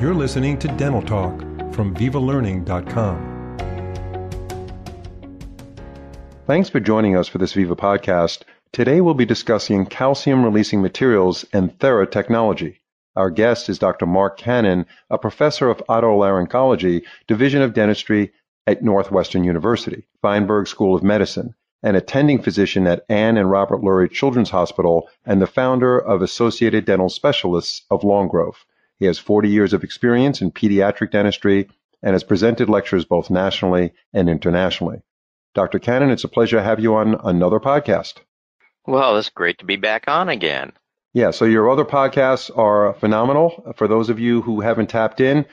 You're listening to Dental Talk from VivaLearning.com. Thanks for joining us for this Viva podcast. Today we'll be discussing calcium releasing materials and Thera technology. Our guest is Dr. Mark Cannon, a professor of otolaryngology, Division of Dentistry at Northwestern University, Feinberg School of Medicine, an attending physician at Ann and Robert Lurie Children's Hospital, and the founder of Associated Dental Specialists of Long Grove. He has 40 years of experience in pediatric dentistry and has presented lectures both nationally and internationally. Dr. Cannon, it's a pleasure to have you on another podcast. Well, it's great to be back on again. Yeah, so your other podcasts are phenomenal. For those of you who haven't tapped in,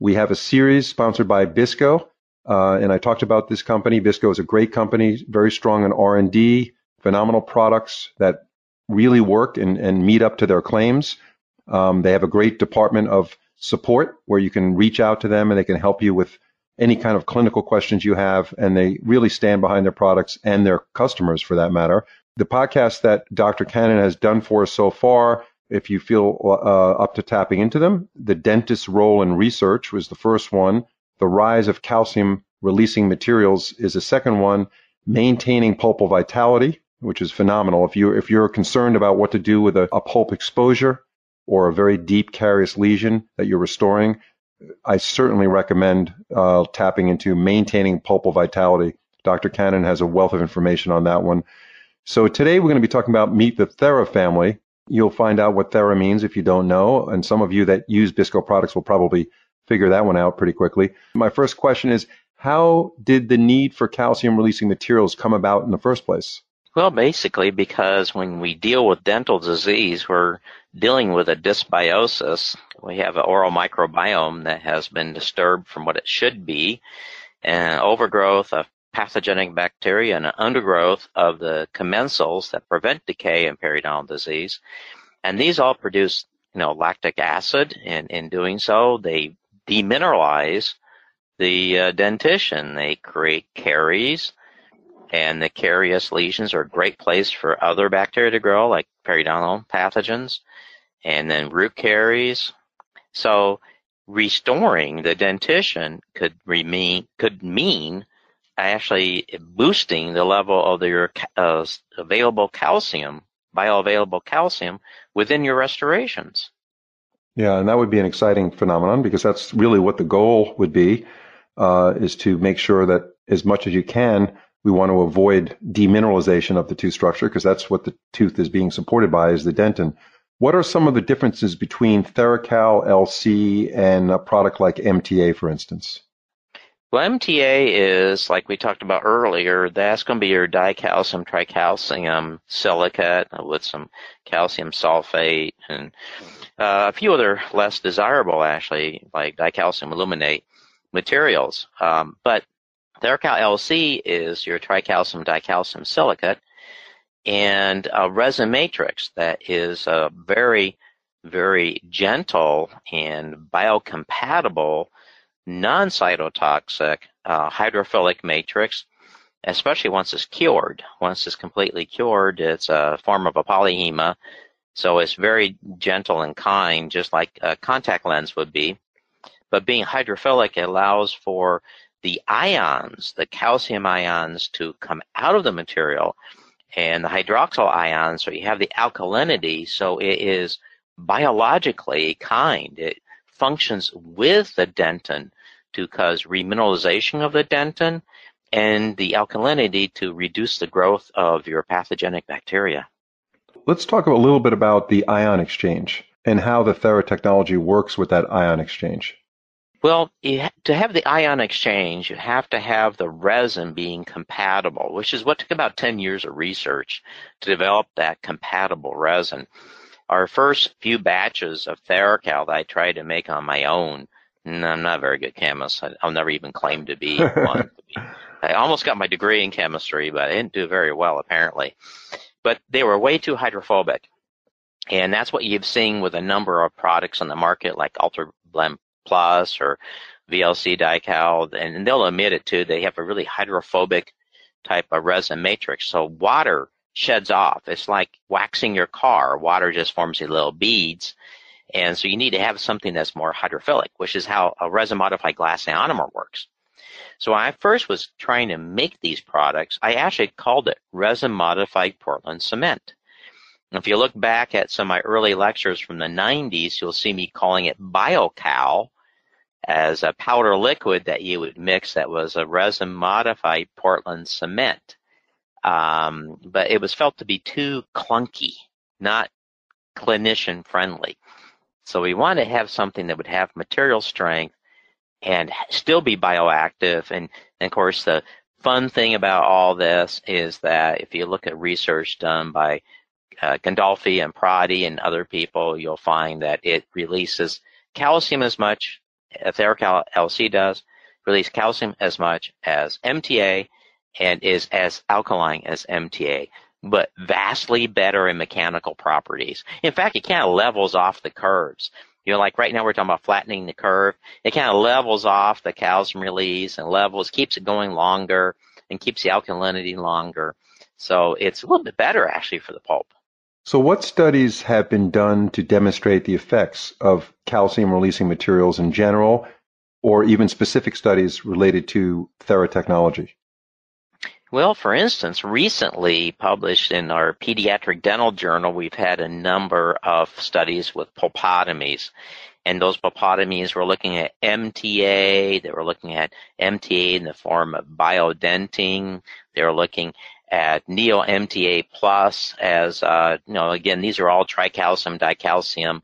we have a series sponsored by Bisco, uh, and I talked about this company. Bisco is a great company, very strong in R&D, phenomenal products that really work and, and meet up to their claims. Um, they have a great department of support where you can reach out to them and they can help you with any kind of clinical questions you have. And they really stand behind their products and their customers for that matter. The podcast that Dr. Cannon has done for us so far, if you feel uh, up to tapping into them, The Dentist's Role in Research was the first one. The Rise of Calcium Releasing Materials is the second one. Maintaining Pulpal Vitality, which is phenomenal. If you if you're concerned about what to do with a, a pulp exposure, or a very deep carious lesion that you're restoring, I certainly recommend uh, tapping into maintaining pulpal vitality. Dr. Cannon has a wealth of information on that one. So today we're going to be talking about Meet the Thera family. You'll find out what Thera means if you don't know, and some of you that use Bisco products will probably figure that one out pretty quickly. My first question is, how did the need for calcium releasing materials come about in the first place? Well, basically because when we deal with dental disease, we're dealing with a dysbiosis. We have an oral microbiome that has been disturbed from what it should be, and overgrowth of pathogenic bacteria and an undergrowth of the commensals that prevent decay in periodontal disease. And these all produce, you know, lactic acid, and in doing so, they demineralize the uh, dentition. They create caries, and the carious lesions are a great place for other bacteria to grow, like periodontal pathogens, and then root caries. So restoring the dentition could remain could mean actually boosting the level of your uh, available calcium, bioavailable calcium within your restorations. Yeah, and that would be an exciting phenomenon because that's really what the goal would be, uh, is to make sure that as much as you can, we want to avoid demineralization of the tooth structure because that's what the tooth is being supported by is the dentin. What are some of the differences between TheraCal LC and a product like MTA, for instance? Well, MTA is, like we talked about earlier, that's going to be your dicalcium tricalcium silicate with some calcium sulfate and uh, a few other less desirable, actually, like dicalcium aluminate materials. Um, but TheraCal LC is your tricalcium dicalcium silicate and a resin matrix that is a very, very gentle and biocompatible, non-cytotoxic uh, hydrophilic matrix, especially once it's cured. Once it's completely cured, it's a form of a poly-HEMA, so it's very gentle and kind, just like a contact lens would be. But being hydrophilic allows for the ions, the calcium ions to come out of the material and the hydroxyl ions, so you have the alkalinity, so it is biologically kind. It functions with the dentin to cause remineralization of the dentin and the alkalinity to reduce the growth of your pathogenic bacteria. Let's talk a little bit about the ion exchange and how the Thera technology works with that ion exchange. Well, ha- to have the ion exchange, you have to have the resin being compatible, which is what took about 10 years of research to develop that compatible resin. Our first few batches of TheraCal that I tried to make on my own, and I'm not a very good chemist. I'll never even claim to be one. I almost got my degree in chemistry, but I didn't do very well apparently. But they were way too hydrophobic. And that's what you've seen with a number of products on the market like Ultra Blend Plus or VLC Dycal, and they'll admit it too. They have a really hydrophobic type of resin matrix. So water sheds off. It's like waxing your car. Water just forms these little beads. And so you need to have something that's more hydrophilic, which is how a resin modified glass ionomer works. So when I first was trying to make these products, I actually called it resin modified Portland cement. If you look back at some of my early lectures from the 90s, you'll see me calling it BioCal as a powder liquid that you would mix that was a resin modified Portland cement. Um, but it was felt to be too clunky, not clinician friendly. So we wanted to have something that would have material strength and still be bioactive. And, and of course, the fun thing about all this is that if you look at research done by uh, Gandolfi and Prati and other people, you'll find that it releases calcium as much, TheraCal LC does, release calcium as much as MTA and is as alkaline as MTA, but vastly better in mechanical properties. In fact, it kind of levels off the curves. You know, like right now we're talking about flattening the curve. It kind of levels off the calcium release and levels, keeps it going longer and keeps the alkalinity longer. So it's a little bit better actually for the pulp. So what studies have been done to demonstrate the effects of calcium releasing materials in general or even specific studies related to Theratechnology? Well, for instance, recently published in our pediatric dental journal, we've had a number of studies with pulpotomies. And those pulpotomies were looking at MTA, they were looking at MTA in the form of Biodentine, they were looking at Neo MTA plus as, uh, you know, again, these are all tricalcium, dicalcium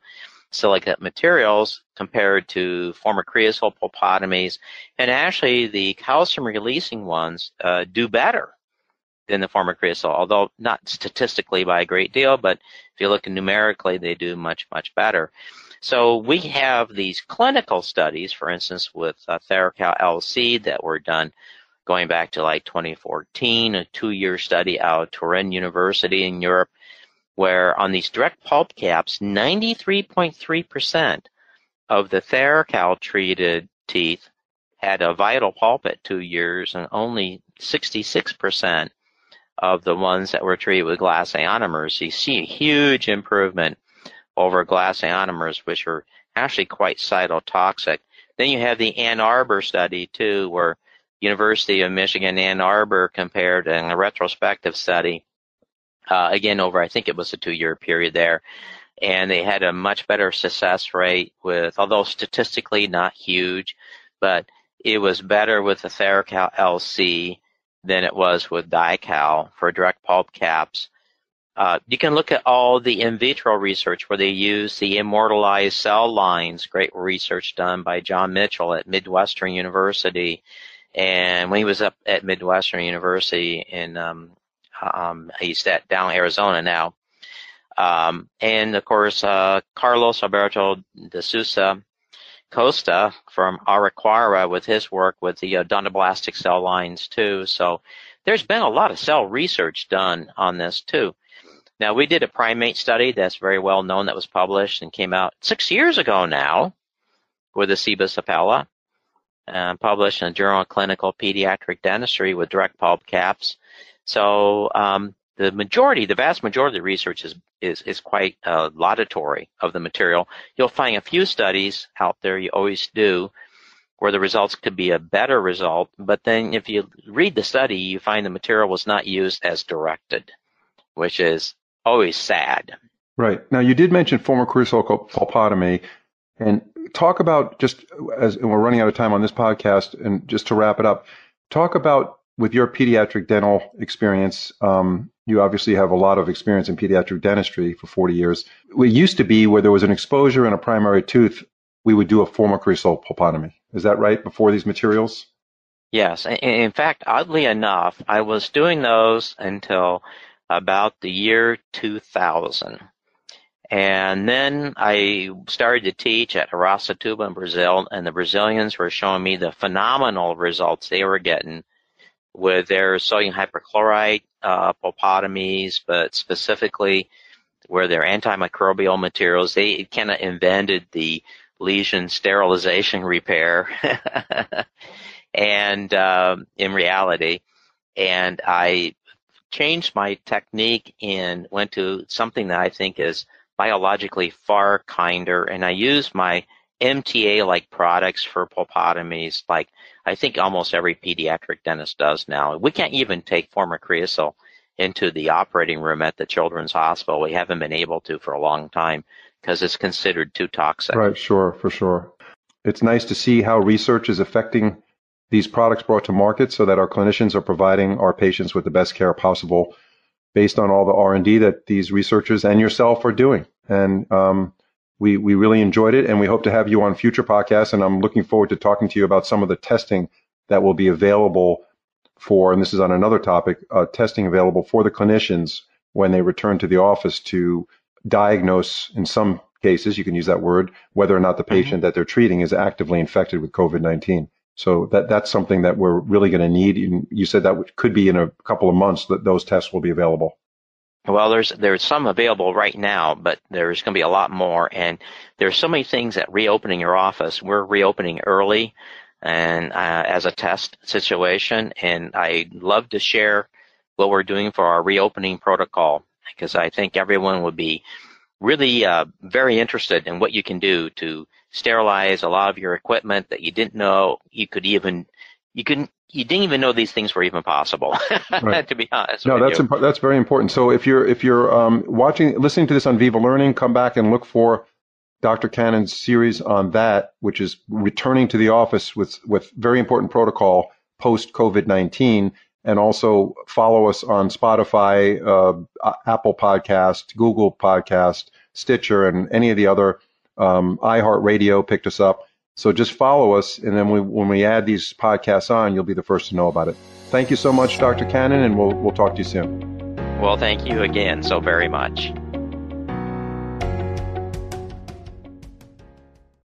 silicate materials compared to formocresol pulpotomies. And actually, the calcium releasing ones uh, do better than the formocresol, although not statistically by a great deal, but if you look numerically, they do much, much better. So we have these clinical studies, for instance, with uh, TheraCal LC that were done going back to like 2014, a two-year study out of Turin University in Europe where on these direct pulp caps, 93.3% of the TheraCal treated teeth had a vital pulp at two years, and only 66% of the ones that were treated with glass ionomers. You see a huge improvement over glass ionomers, which are actually quite cytotoxic. Then you have the Ann Arbor study too, where University of Michigan Ann Arbor compared in a retrospective study uh, again over I think it was a two-year period there, and they had a much better success rate with, although statistically not huge, but it was better with the TheraCal LC than it was with Dycal for direct pulp caps. Uh, you can look at all the in vitro research where they use the immortalized cell lines, great research done by John Mitchell at Midwestern University. And when he was up at Midwestern University in um, um, he's at down Arizona now. Um, and of course, uh, Carlos Alberto de Souza Costa from Araraquara with his work with the odontoblastic cell lines too. So there's been a lot of cell research done on this too. Now we did a primate study that's very well known that was published and came out six years ago now with the Cebus apella, published in the Journal of Clinical Pediatric Dentistry with direct pulp caps. So um, the majority, the vast majority of the research is is, is quite uh, laudatory of the material. You'll find a few studies out there, you always do, where the results could be a better result. But then if you read the study, you find the material was not used as directed, which is always sad. Right. Now you did mention former pulpotomy and talk about just as and we're running out of time on this podcast and just to wrap it up, talk about with your pediatric dental experience, um, you obviously have a lot of experience in pediatric dentistry for 40 years. It used to be where there was an exposure in a primary tooth, we would do a creosote pulpotomy. Is that right before these materials? Yes. In fact, oddly enough, I was doing those until about the year 2000. And then I started to teach at Araçatuba in Brazil, and the Brazilians were showing me the phenomenal results they were getting with their sodium hypochlorite uh, pulpotomies, but specifically where they're antimicrobial materials. They kind of invented the lesion sterilization repair, and um, in reality, and I changed my technique and went to something that I think is biologically far kinder, and I use my MTA like products for pulpotomies, like I think almost every pediatric dentist does now. We can't even take formocresol into the operating room at the children's hospital. We haven't been able to for a long time because it's considered too toxic. Right, sure, for sure. It's nice to see how research is affecting these products brought to market so that our clinicians are providing our patients with the best care possible based on all the R&D that these researchers and yourself are doing. And um, we, we really enjoyed it and we hope to have you on future podcasts. And I'm looking forward to talking to you about some of the testing that will be available for, and this is on another topic, uh, testing available for the clinicians when they return to the office to diagnose, in some cases, you can use that word, whether or not the mm-hmm. patient that they're treating is actively infected with COVID 19. So that, that's something that we're really going to need. You said that could be in a couple of months that those tests will be available. Well, there's there's some available right now, but there's going to be a lot more. And there's so many things that reopening your office. We're reopening early, and uh, as a test situation, and I love to share what we're doing for our reopening protocol because I think everyone would be really uh, very interested in what you can do to sterilize a lot of your equipment that you didn't know you could even you couldn't you didn't even know these things were even possible. Right. to be honest. No, that's imp- that's very important. So if you're if you're um, watching listening to this on Viva Learning, come back and look for Dr. Cannon's series on that, which is returning to the office with with very important protocol post COVID nineteen, and also follow us on Spotify, uh, Apple Podcast, Google Podcast, Stitcher, and any of the other um, iHeartRadio picked us up. So just follow us, and then we, when we add these podcasts on, you'll be the first to know about it. Thank you so much, Dr. Cannon, and we'll we'll talk to you soon. Well, thank you again so very much.